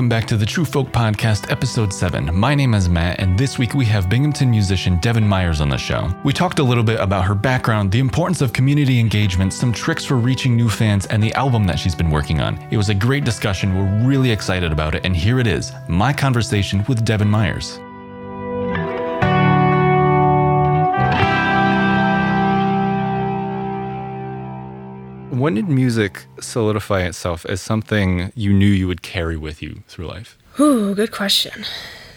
welcome back to the True Folk Podcast, Episode 7. My name is Matt, and this week we have Binghamton musician Devin Myers on the show. We talked a little bit about her background, the importance of community engagement, some tricks for reaching new fans, and the album that she's been working on. It was a great discussion, we're really excited about it, and here it is my conversation with Devin Myers. When did music solidify itself as something you knew you would carry with you through life? Ooh, good question.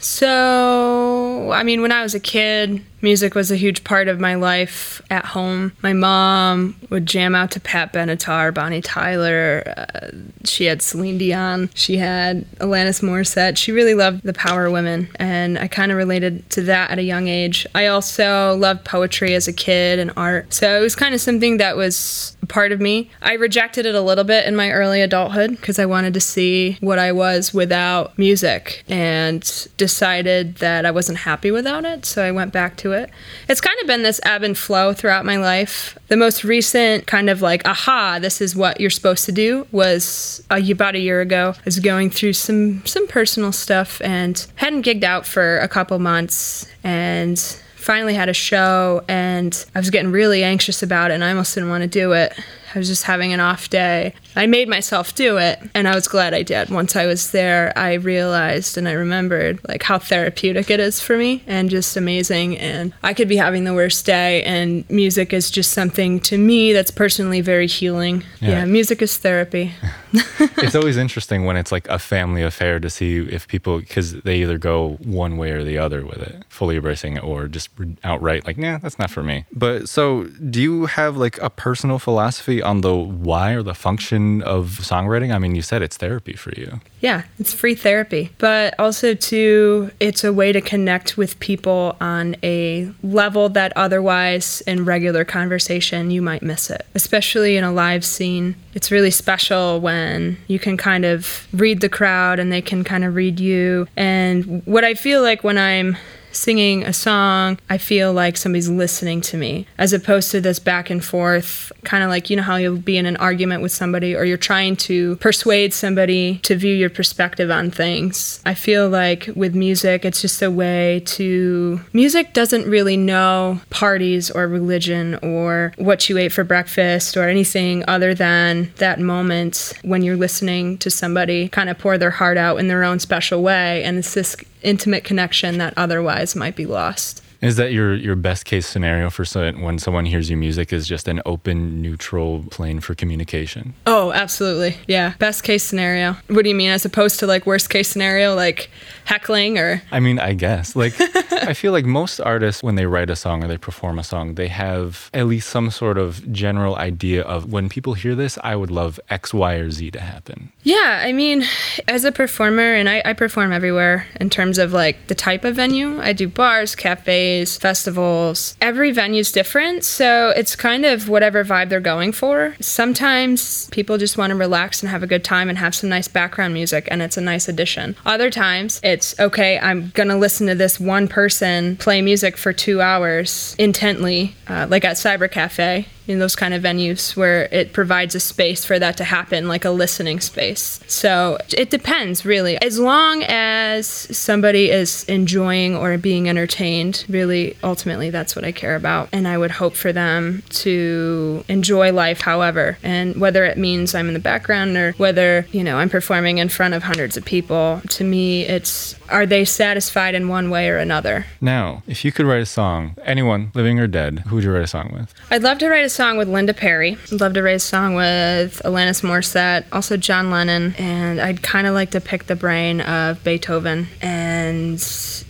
So, I mean, when I was a kid, music was a huge part of my life at home. My mom would jam out to Pat Benatar, Bonnie Tyler. Uh, she had Celine Dion. She had Alanis Morissette. She really loved the power women, and I kind of related to that at a young age. I also loved poetry as a kid and art, so it was kind of something that was part of me. I rejected it a little bit in my early adulthood because I wanted to see what I was without music, and decided that I wasn't happy without it, so I went back to it. It's kind of been this ebb and flow throughout my life. The most recent kind of like, aha, this is what you're supposed to do was uh, about a year ago. I was going through some some personal stuff and hadn't gigged out for a couple months and finally had a show and I was getting really anxious about it and I almost didn't want to do it. I was just having an off day. I made myself do it, and I was glad I did. Once I was there, I realized and I remembered like how therapeutic it is for me and just amazing. And I could be having the worst day, and music is just something to me that's personally very healing. Yeah, yeah music is therapy. it's always interesting when it's like a family affair to see if people, because they either go one way or the other with it, fully embracing it, or just outright like, nah, that's not for me. But so, do you have like a personal philosophy on the why or the function of songwriting? I mean, you said it's therapy for you. Yeah, it's free therapy, but also too, it's a way to connect with people on a level that otherwise in regular conversation you might miss it, especially in a live scene. It's really special when you can kind of read the crowd and they can kind of read you. And what I feel like when I'm singing a song, I feel like somebody's listening to me, as opposed to this back and forth, kind of like, you know, how you'll be in an argument with somebody or you're trying to persuade somebody to view your perspective on things. I feel like with music, it's just a way to. Music doesn't really know parties or religion or what you ate for breakfast or anything other than that moment when you're listening to somebody kind of pour their heart out in their own special way. And it's this intimate connection that otherwise might be lost. Is that your your best case scenario for so, when someone hears your music is just an open, neutral plane for communication? Oh, absolutely. Yeah. Best case scenario. What do you mean as opposed to like worst case scenario like heckling or I mean, I guess. Like I feel like most artists when they write a song or they perform a song, they have at least some sort of general idea of when people hear this, I would love X, Y, or Z to happen. Yeah, I mean, as a performer and I, I perform everywhere in terms of like the type of venue. I do bars, cafes festivals. Every venue's different, so it's kind of whatever vibe they're going for. Sometimes people just want to relax and have a good time and have some nice background music, and it's a nice addition. Other times, it's okay, I'm gonna listen to this one person play music for two hours intently, uh, like at Cyber Cafe in those kind of venues where it provides a space for that to happen, like a listening space. So it depends, really. As long as somebody is enjoying or being entertained, really, ultimately, that's what I care about. And I would hope for them to enjoy life, however. And whether it means I'm in the background or whether, you know, I'm performing in front of hundreds of people, to me, it's are they satisfied in one way or another? Now, if you could write a song, anyone, living or dead, who would you write a song with? I'd love to write a song with Linda Perry. I'd love to a song with Alanis Morissette, also John Lennon, and I'd kind of like to pick the brain of Beethoven and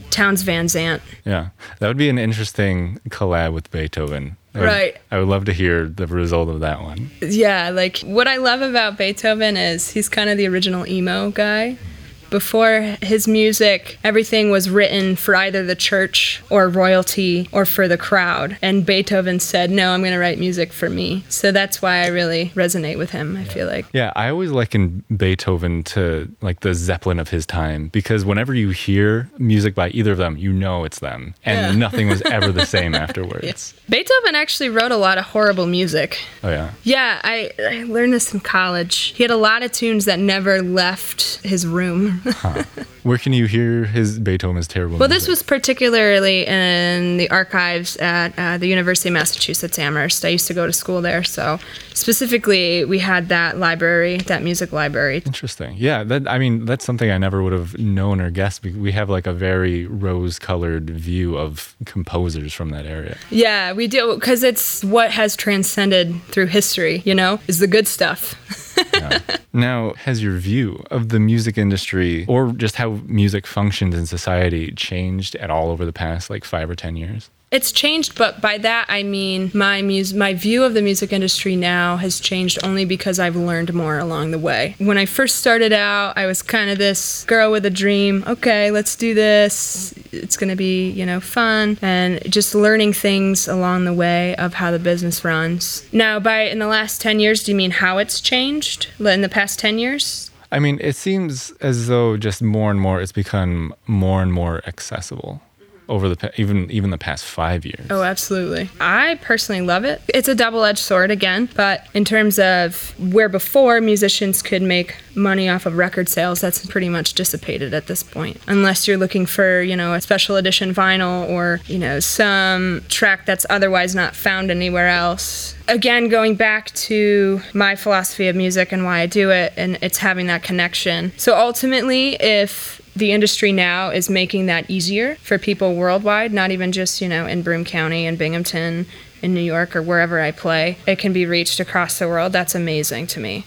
Townes Van Zandt. Yeah, that would be an interesting collab with Beethoven. I would, right. I would love to hear the result of that one. Yeah, like what I love about Beethoven is he's kind of the original emo guy. Before his music, everything was written for either the church or royalty or for the crowd. And Beethoven said, No, I'm going to write music for me. So that's why I really resonate with him, I feel like. Yeah, I always liken Beethoven to like the Zeppelin of his time because whenever you hear music by either of them, you know it's them. And yeah. nothing was ever the same afterwards. Yes. Beethoven actually wrote a lot of horrible music. Oh, yeah. Yeah, I, I learned this in college. He had a lot of tunes that never left his room huh. Where can you hear his Beethoven is terrible? Well, music? this was particularly in the archives at uh, the University of Massachusetts Amherst. I used to go to school there, so specifically we had that library, that music library. Interesting. Yeah, that I mean that's something I never would have known or guessed. We have like a very rose-colored view of composers from that area. Yeah, we do because it's what has transcended through history. You know, is the good stuff. yeah. Now, has your view of the music industry or just how music functions in society changed at all over the past like five or 10 years? It's changed, but by that I mean my mus- my view of the music industry now has changed only because I've learned more along the way. When I first started out, I was kind of this girl with a dream. Okay, let's do this. It's going to be, you know, fun and just learning things along the way of how the business runs. Now, by in the last 10 years, do you mean how it's changed in the past 10 years? I mean, it seems as though just more and more it's become more and more accessible over the even even the past five years. Oh, absolutely. I personally love it. It's a double-edged sword again, but in terms of where before musicians could make money off of record sales, that's pretty much dissipated at this point. Unless you're looking for you know a special edition vinyl or you know some track that's otherwise not found anywhere else. Again, going back to my philosophy of music and why I do it, and it's having that connection. So ultimately, if the industry now is making that easier for people worldwide, not even just, you know, in Broome County and Binghamton in New York or wherever I play. It can be reached across the world. That's amazing to me.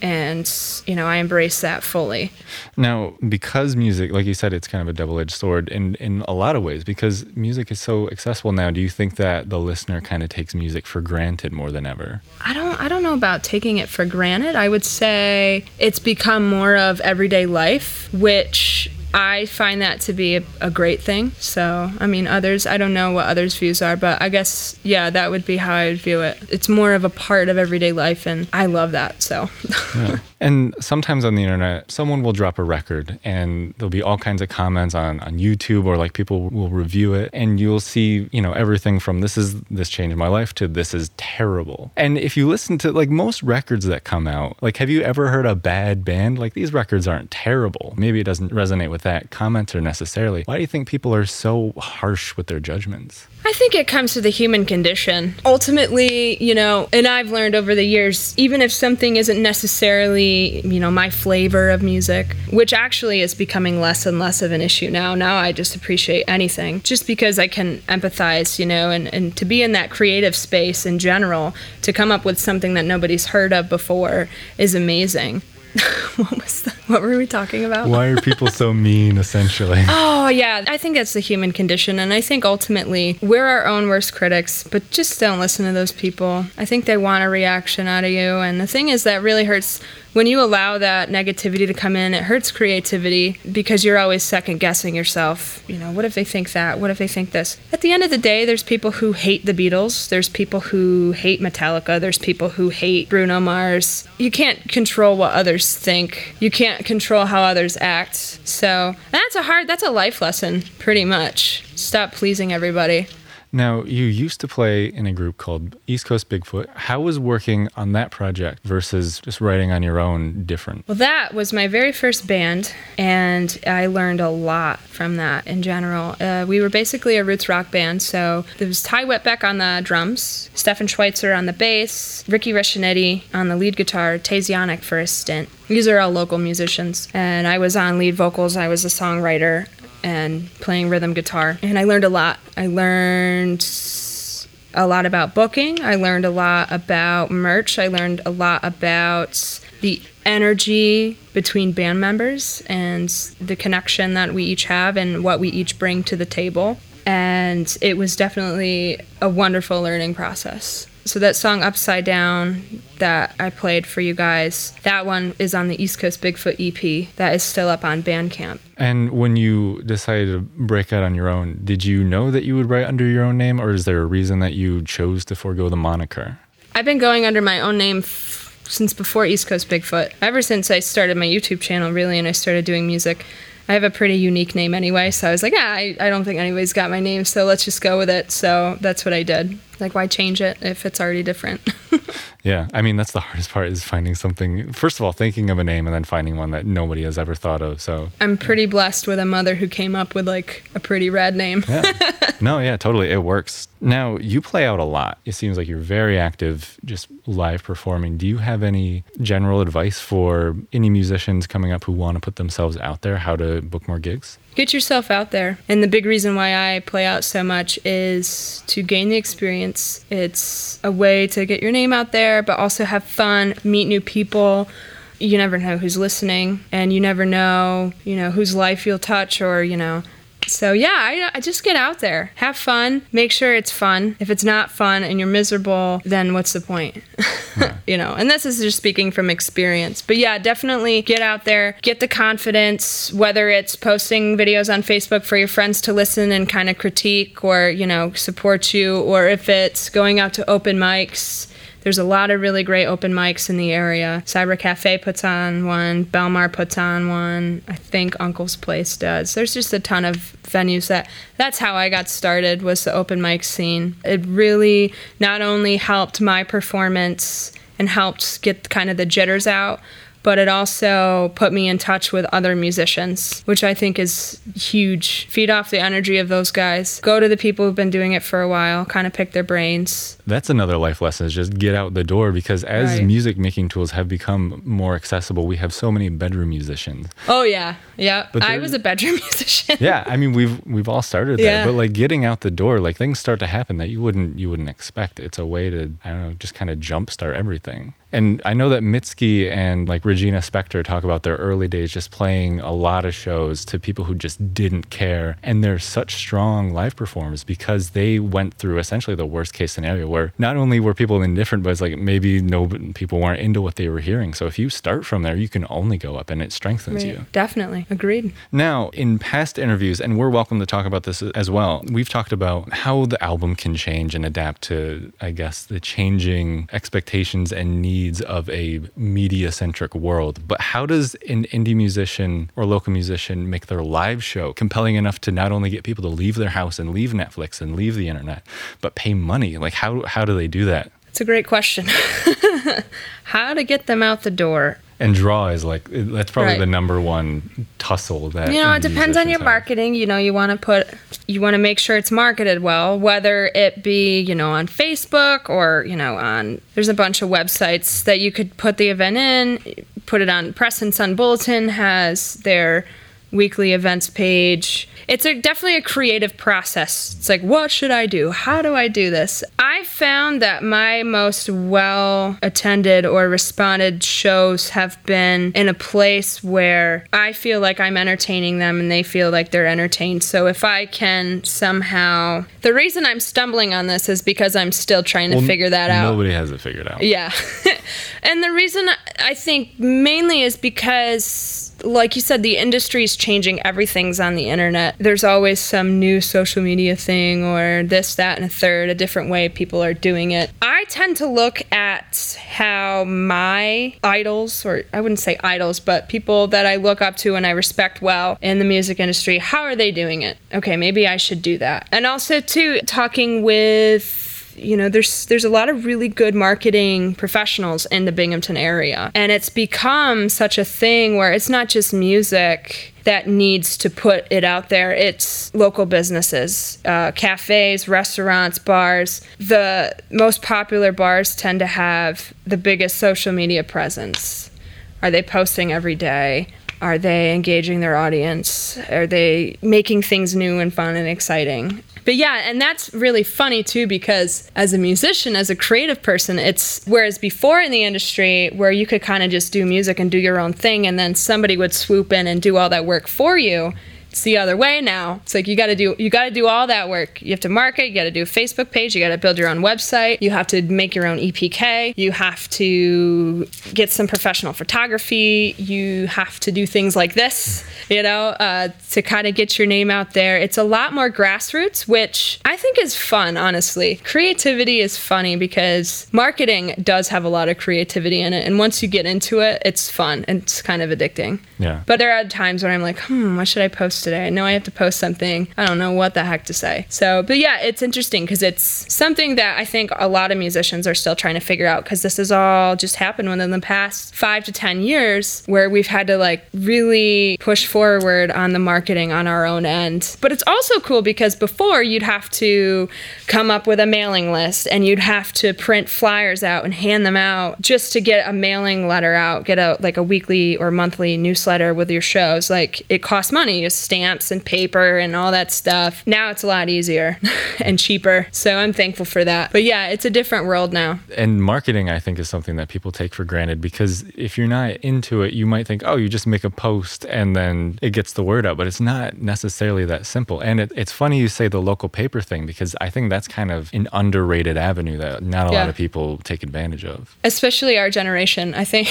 And, you know, I embrace that fully. Now, because music, like you said, it's kind of a double edged sword in, in a lot of ways, because music is so accessible now, do you think that the listener kind of takes music for granted more than ever? I don't I don't know about taking it for granted. I would say it's become more of everyday life, which I find that to be a, a, great thing. So, I mean, others, I don't know what others' views are, but I guess, yeah, that would be how I would view it. It's more of a part of everyday life, and I love that. So, yeah. And sometimes on the internet, someone will drop a record and there'll be all kinds of comments on, on YouTube or like people will review it and you'll see, you know, everything from this is this changed my life to this is terrible. And if you listen to like most records that come out, like have you ever heard a bad band? Like these records aren't terrible. Maybe it doesn't resonate with that commenter necessarily. Why do you think people are so harsh with their judgments? I think it comes to the human condition. Ultimately, you know, and I've learned over the years, even if something isn't necessarily, you know, my flavor of music, which actually is becoming less and less of an issue now. Now I just appreciate anything just because I can empathize, you know, and, and to be in that creative space in general, to come up with something that nobody's heard of before is amazing. what was that? What were we talking about? Why are people so mean, essentially? oh, yeah. I think that's the human condition. And I think ultimately we're our own worst critics, but just don't listen to those people. I think they want a reaction out of you. And the thing is that really hurts when you allow that negativity to come in, it hurts creativity because you're always second guessing yourself. You know, what if they think that? What if they think this? At the end of the day, there's people who hate the Beatles, there's people who hate Metallica, there's people who hate Bruno Mars. You can't control what others think, you can't control how others act. So that's a hard, that's a life lesson, pretty much. Stop pleasing everybody. Now, you used to play in a group called East Coast Bigfoot. How was working on that project versus just writing on your own different? Well, that was my very first band, and I learned a lot from that in general. Uh, we were basically a roots rock band, so there was Ty Whitbeck on the drums, Stefan Schweitzer on the bass, Ricky Rescinetti on the lead guitar, Taze Yannick for a stint. These are all local musicians, and I was on lead vocals. I was a songwriter, and playing rhythm guitar. And I learned a lot. I learned a lot about booking. I learned a lot about merch. I learned a lot about the energy between band members and the connection that we each have and what we each bring to the table. And it was definitely a wonderful learning process. So that song Upside Down that I played for you guys, that one is on the East Coast Bigfoot EP that is still up on Bandcamp. And when you decided to break out on your own, did you know that you would write under your own name or is there a reason that you chose to forego the moniker? I've been going under my own name f- since before East Coast Bigfoot. Ever since I started my YouTube channel really and I started doing music. I have a pretty unique name anyway, so I was like, I, I don't think anybody's got my name, so let's just go with it. So that's what I did. Like, why change it if it's already different? Yeah, I mean that's the hardest part is finding something. First of all, thinking of a name and then finding one that nobody has ever thought of. So I'm pretty blessed with a mother who came up with like a pretty rad name. yeah, no, yeah, totally, it works. Now you play out a lot. It seems like you're very active, just live performing. Do you have any general advice for any musicians coming up who want to put themselves out there? How to book more gigs? Get yourself out there. And the big reason why I play out so much is to gain the experience. It's a way to get your name out there, but also have fun, meet new people. You never know who's listening, and you never know, you know, whose life you'll touch or, you know, so yeah, I, I, just get out there, have fun, make sure it's fun. If it's not fun and you're miserable, then what's the point? Yeah. you know, and this is just speaking from experience. But yeah, definitely get out there, get the confidence, whether it's posting videos on Facebook for your friends to listen and kind of critique or, you know, support you, or if it's going out to open mics there's a lot of really great open mics in the area. Cyber Cafe puts on one, Belmar puts on one. I think Uncle's Place does. There's just a ton of venues that that's how I got started was the open mic scene. It really not only helped my performance and helped get kind of the jitters out, but it also put me in touch with other musicians, which I think is huge. Feed off the energy of those guys. Go to the people who've been doing it for a while, kind of pick their brains. That's another life lesson is just get out the door because as right. music making tools have become more accessible, we have so many bedroom musicians. Oh yeah. Yeah. But I was a bedroom musician. yeah, I mean we've we've all started there, yeah. but like getting out the door, like things start to happen that you wouldn't you wouldn't expect. It's a way to I don't know, just kind of jumpstart everything. And I know that Mitski and like Regina Spektor talk about their early days just playing a lot of shows to people who just didn't care. And they're such strong live performers because they went through essentially the worst case scenario where not only were people indifferent, but it's like maybe no people weren't into what they were hearing. So if you start from there, you can only go up and it strengthens right. you. Definitely. Agreed. Now, in past interviews, and we're welcome to talk about this as well, we've talked about how the album can change and adapt to, I guess, the changing expectations and needs needs of a media centric world. But how does an indie musician or local musician make their live show compelling enough to not only get people to leave their house and leave Netflix and leave the internet, but pay money? Like, how, how do they do that? It's a great question. how to get them out the door? and draw is like that's probably right. the number one tussle that you know it depends on your have. marketing you know you want to put you want to make sure it's marketed well whether it be you know on facebook or you know on there's a bunch of websites that you could put the event in put it on press and sun bulletin has their weekly events page. It's a, definitely a creative process. It's like, what should I do? How do I do this? I found that my most well attended or responded shows have been in a place where I feel like I'm entertaining them and they feel like they're entertained. So if I can somehow. The reason I'm stumbling on this is because I'm still trying to well, figure that out. Nobody has it figured out. Yeah. and the reason I think mainly is because like you said, the industry is changing. Everything's on the internet. There's always some new social media thing or this, that, and a third, a different way people are doing it. I tend to look at how my idols, or I wouldn't say idols, but people that I look up to and I respect well in the music industry, how are they doing it? Okay, maybe I should do that. And also, too, talking with you know there's there's a lot of really good marketing professionals in the Binghamton area. And it's become such a thing where it's not just music that needs to put it out there. It's local businesses uh, cafes restaurants bars. The most popular bars tend to have the biggest social media presence. Are they posting every day? Are they engaging their audience? Are they making things new and fun and exciting? But yeah, and that's really funny too because as a musician, as a creative person, it's whereas before in the industry where you could kind of just do music and do your own thing and then somebody would swoop in and do all that work for you it's the other way now. It's like you got to do you got to do all that work. You have to market, you got to do a Facebook page, you got to build your own website, you have to make your own EPK, you have to get some professional photography, you have to do things like this, you know, uh, to kind of get your name out there. It's a lot more grassroots, which I think is fun, honestly. Creativity is funny because marketing does have a lot of creativity in it, and once you get into it, it's fun and it's kind of addicting. Yeah. But there are times when I'm like, hmm, what should I post? Post today. I know I have to post something. I don't know what the heck to say. So, but yeah, it's interesting because it's something that I think a lot of musicians are still trying to figure out because this has all just happened within the past five to 10 years where we've had to like really push forward on the marketing on our own end. But it's also cool because before you'd have to come up with a mailing list and you'd have to print flyers out and hand them out just to get a mailing letter out, get a like a weekly or monthly newsletter with your shows. Like it costs money, stamps and paper and all that stuff. Now it's a lot easier and cheaper. So I'm thankful for that. But yeah, it's a different world now. And marketing I think is something that people take for granted because if you're not into it, you might think, "Oh, you just make a post and then it gets the word out." But it's not necessarily that simple. And it, it's funny you say the local paper thing because I think that's kind of an underrated avenue that not a yeah. lot of people take advantage of. Especially our generation, I think.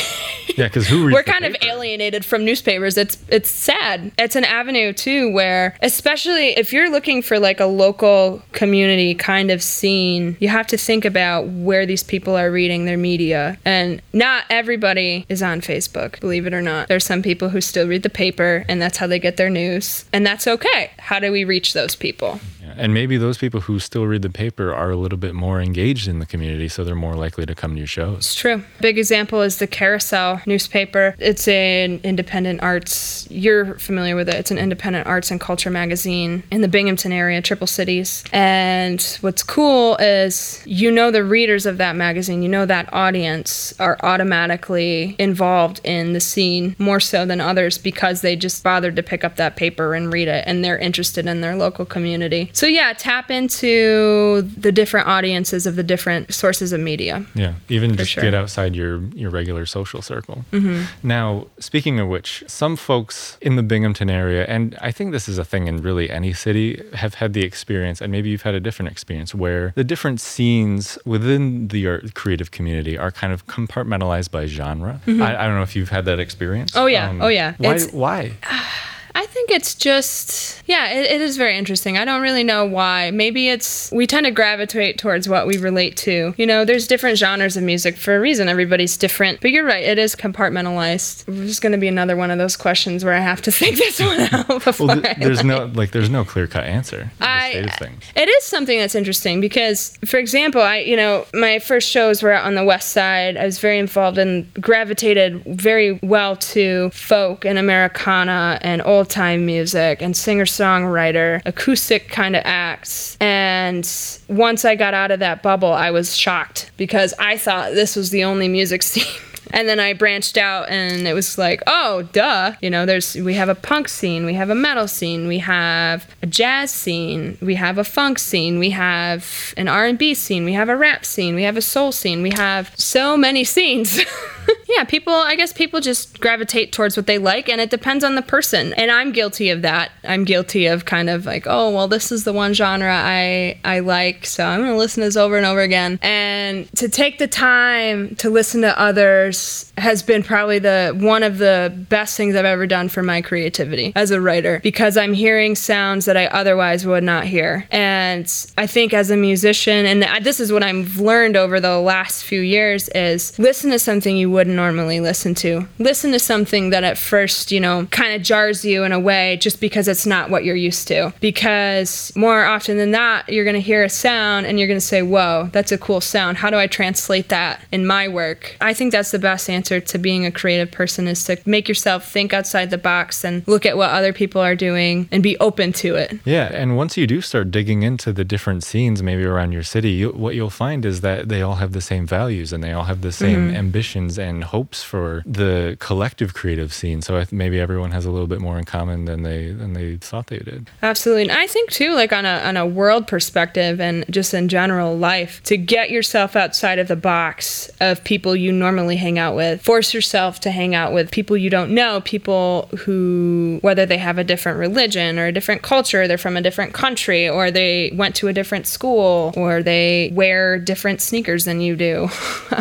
yeah, because who we're kind paper? of alienated from newspapers. It's it's sad. It's an avenue too where, especially if you're looking for like a local community kind of scene, you have to think about where these people are reading their media, and not everybody is on Facebook. Believe it or not, there's some people who still read the paper, and that's how they get their news, and that's okay. How do we reach those people? And maybe those people who still read the paper are a little bit more engaged in the community, so they're more likely to come to your shows. It's true. Big example is the Carousel newspaper. It's an independent arts, you're familiar with it. It's an independent arts and culture magazine in the Binghamton area, Triple Cities. And what's cool is you know the readers of that magazine, you know that audience are automatically involved in the scene more so than others because they just bothered to pick up that paper and read it and they're interested in their local community. So yeah, tap into the different audiences of the different sources of media. Yeah, even just sure. get outside your your regular social circle. Mm-hmm. Now, speaking of which, some folks in the Binghamton area, and I think this is a thing in really any city, have had the experience, and maybe you've had a different experience, where the different scenes within the creative community are kind of compartmentalized by genre. Mm-hmm. I, I, don't know if you've had that experience. Oh yeah, um, oh yeah. Why? It's, why? I think it's just, yeah, it, it is very interesting. I don't really know why. Maybe it's, we tend to gravitate towards what we relate to. You know, there's different genres of music for a reason. Everybody's different. But you're right, it is compartmentalized. There's going to be another one of those questions where I have to think this one out before. Well, th- there's no, like, there's no clear cut answer. I, it is something that's interesting because, for example, I, you know, my first shows were out on the west side. I was very involved and gravitated very well to folk and Americana and old time music and singer songwriter, acoustic kind of acts. And once I got out of that bubble, I was shocked because I thought this was the only music scene and then I branched out and it was like, oh, duh. You know, there's we have a punk scene, we have a metal scene, we have a jazz scene, we have a funk scene, we have an R&B scene, we have a rap scene, we have a soul scene, we have so many scenes. yeah, people I guess people just gravitate towards what they like and it depends on the person. And I'm guilty of that. I'm guilty of kind of like, oh, well, this is the one genre I I like, so I'm going to listen to this over and over again. And to take the time to listen to others has been probably the one of the best things I've ever done for my creativity as a writer because I'm hearing sounds that I otherwise would not hear. And I think as a musician and this is what I've learned over the last few years is listen to something you wouldn't normally listen to. Listen to something that at first, you know, kind of jars you in a way just because it's not what you're used to. Because more often than not, you're going to hear a sound and you're going to say, "Whoa, that's a cool sound. How do I translate that in my work?" I think that's the best answer to being a creative person is to make yourself think outside the box and look at what other people are doing and be open to it. Yeah, and once you do start digging into the different scenes maybe around your city, you, what you'll find is that they all have the same values and they all have the same mm-hmm. ambitions and hopes for the collective creative scene. So maybe everyone has a little bit more in common than they than they thought they did. Absolutely. And I think too like on a on a world perspective and just in general life to get yourself outside of the box of people you normally hang hang out with. Force yourself to hang out with people you don't know, people who, whether they have a different religion or a different culture, they're from a different country, or they went to a different school, or they wear different sneakers than you do.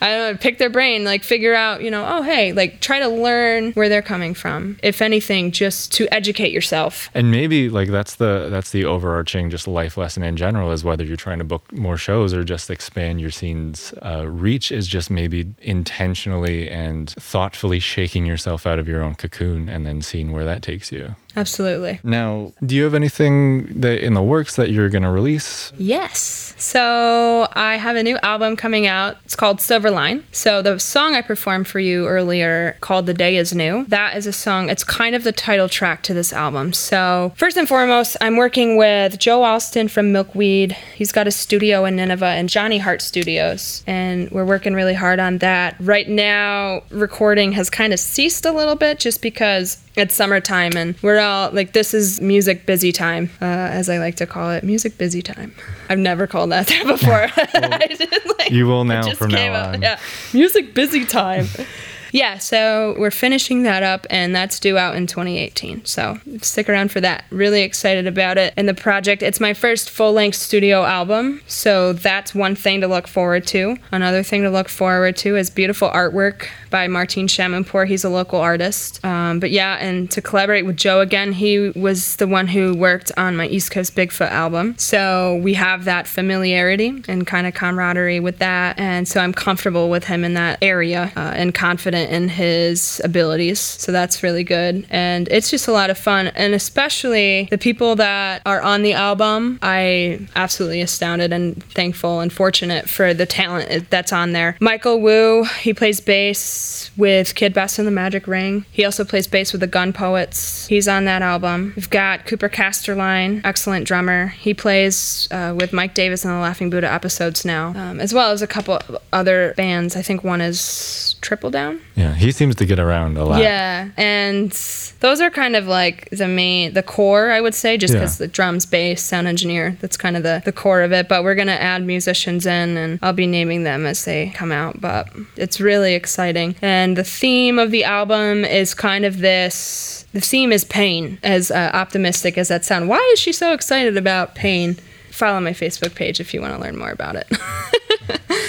I don't know, pick their brain, like figure out, you know, oh, hey, like try to learn where they're coming from. If anything, just to educate yourself. And maybe like that's the that's the overarching just life lesson in general is whether you're trying to book more shows or just expand your scene's uh, reach is just maybe intent intentionally and thoughtfully shaking yourself out of your own cocoon and then seeing where that takes you. Absolutely. Now, do you have anything that in the works that you're going to release? Yes. So I have a new album coming out. It's called Silverline. So the song I performed for you earlier called The Day Is New, that is a song, it's kind of the title track to this album. So first and foremost, I'm working with Joe Alston from Milkweed. He's got a studio in Nineveh and Johnny Hart Studios. And we're working really hard on that. Right now, recording has kind of ceased a little bit just because it's summertime and we're all like this is music busy time uh, as i like to call it music busy time. I've never called that that before. Like, you will now from now on. Yeah. Music busy time yeah, so we're finishing that up, and that's due out in 2018. So stick around for that. Really excited about it. And the project, it's my first full length studio album, so that's one thing to look forward to. Another thing to look forward to is beautiful artwork by Martin Shamanpour. He's a local artist. Um, but yeah, and to collaborate with Joe again, he was the one who worked on my East Coast Bigfoot album. So we have that familiarity and kind of camaraderie with that. And so I'm comfortable with him in that area uh, and confident in his abilities. So that's really good. And it's just a lot of fun. And especially the people that are on the album, I absolutely astounded and thankful and fortunate for the talent that's on there. Michael Wu, he plays bass with Kid Best and the Magic Ring. He also plays bass with the Gun Poets. He's on that album. We've got Cooper Casterline, excellent drummer. He plays uh, with Mike Davis in the Laughing Buddha episodes now, um, as well as a couple other bands. I think one is Triple Down. Yeah, he seems to get around a lot. Yeah, and those are kind of like the main, the core, I would say, just because yeah. the drums, bass, sound engineer, that's kind of the, the core of it. But we're going to add musicians in, and I'll be naming them as they come out. But it's really exciting. And the theme of the album is kind of this the theme is pain, as uh, optimistic as that sounds. Why is she so excited about pain? Follow my Facebook page if you want to learn more about it.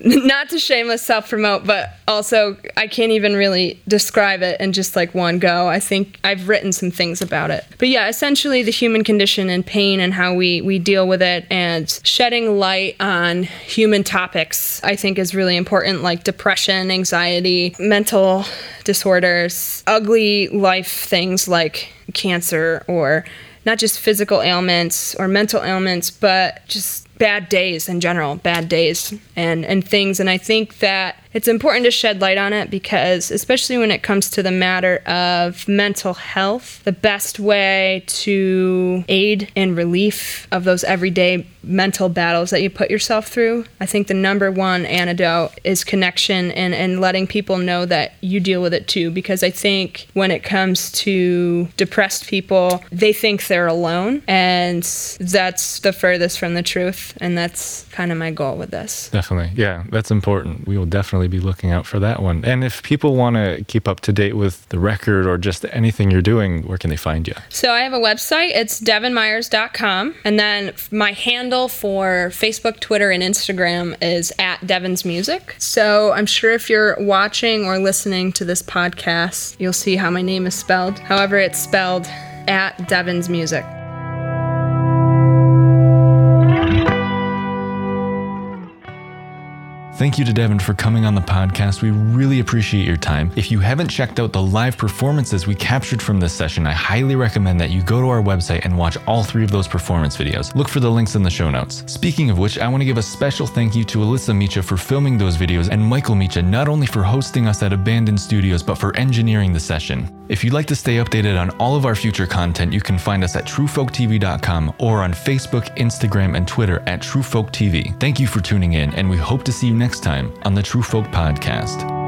not to shameless self promote, but also I can't even really describe it in just like one go. I think I've written some things about it. But yeah, essentially the human condition and pain and how we, we deal with it and shedding light on human topics, I think is really important, like depression, anxiety, mental disorders, ugly life things like cancer or not just physical ailments or mental ailments, but just bad days in general, bad days and, and things. And I think that it's important to shed light on it because, especially when it comes to the matter of mental health, the best way to aid in relief of those everyday mental battles that you put yourself through, I think the number one antidote is connection and, and letting people know that you deal with it too. Because I think when it comes to depressed people, they think they're alone, and that's the furthest from the truth. And that's kind of my goal with this. Definitely. Yeah, that's important. We will definitely definitely be looking out for that one. And if people want to keep up to date with the record or just anything you're doing, where can they find you? So I have a website. It's devinmyers.com. And then my handle for Facebook, Twitter, and Instagram is at Devin's Music. So I'm sure if you're watching or listening to this podcast, you'll see how my name is spelled. However, it's spelled at Devin's Music. Thank you to Devin for coming on the podcast. We really appreciate your time. If you haven't checked out the live performances we captured from this session, I highly recommend that you go to our website and watch all three of those performance videos. Look for the links in the show notes. Speaking of which, I want to give a special thank you to Alyssa Micha for filming those videos and Michael Micha not only for hosting us at Abandoned Studios, but for engineering the session. If you'd like to stay updated on all of our future content, you can find us at truefolktv.com or on Facebook, Instagram, and Twitter at truefolktv. Thank you for tuning in, and we hope to see you next time on the True Folk Podcast.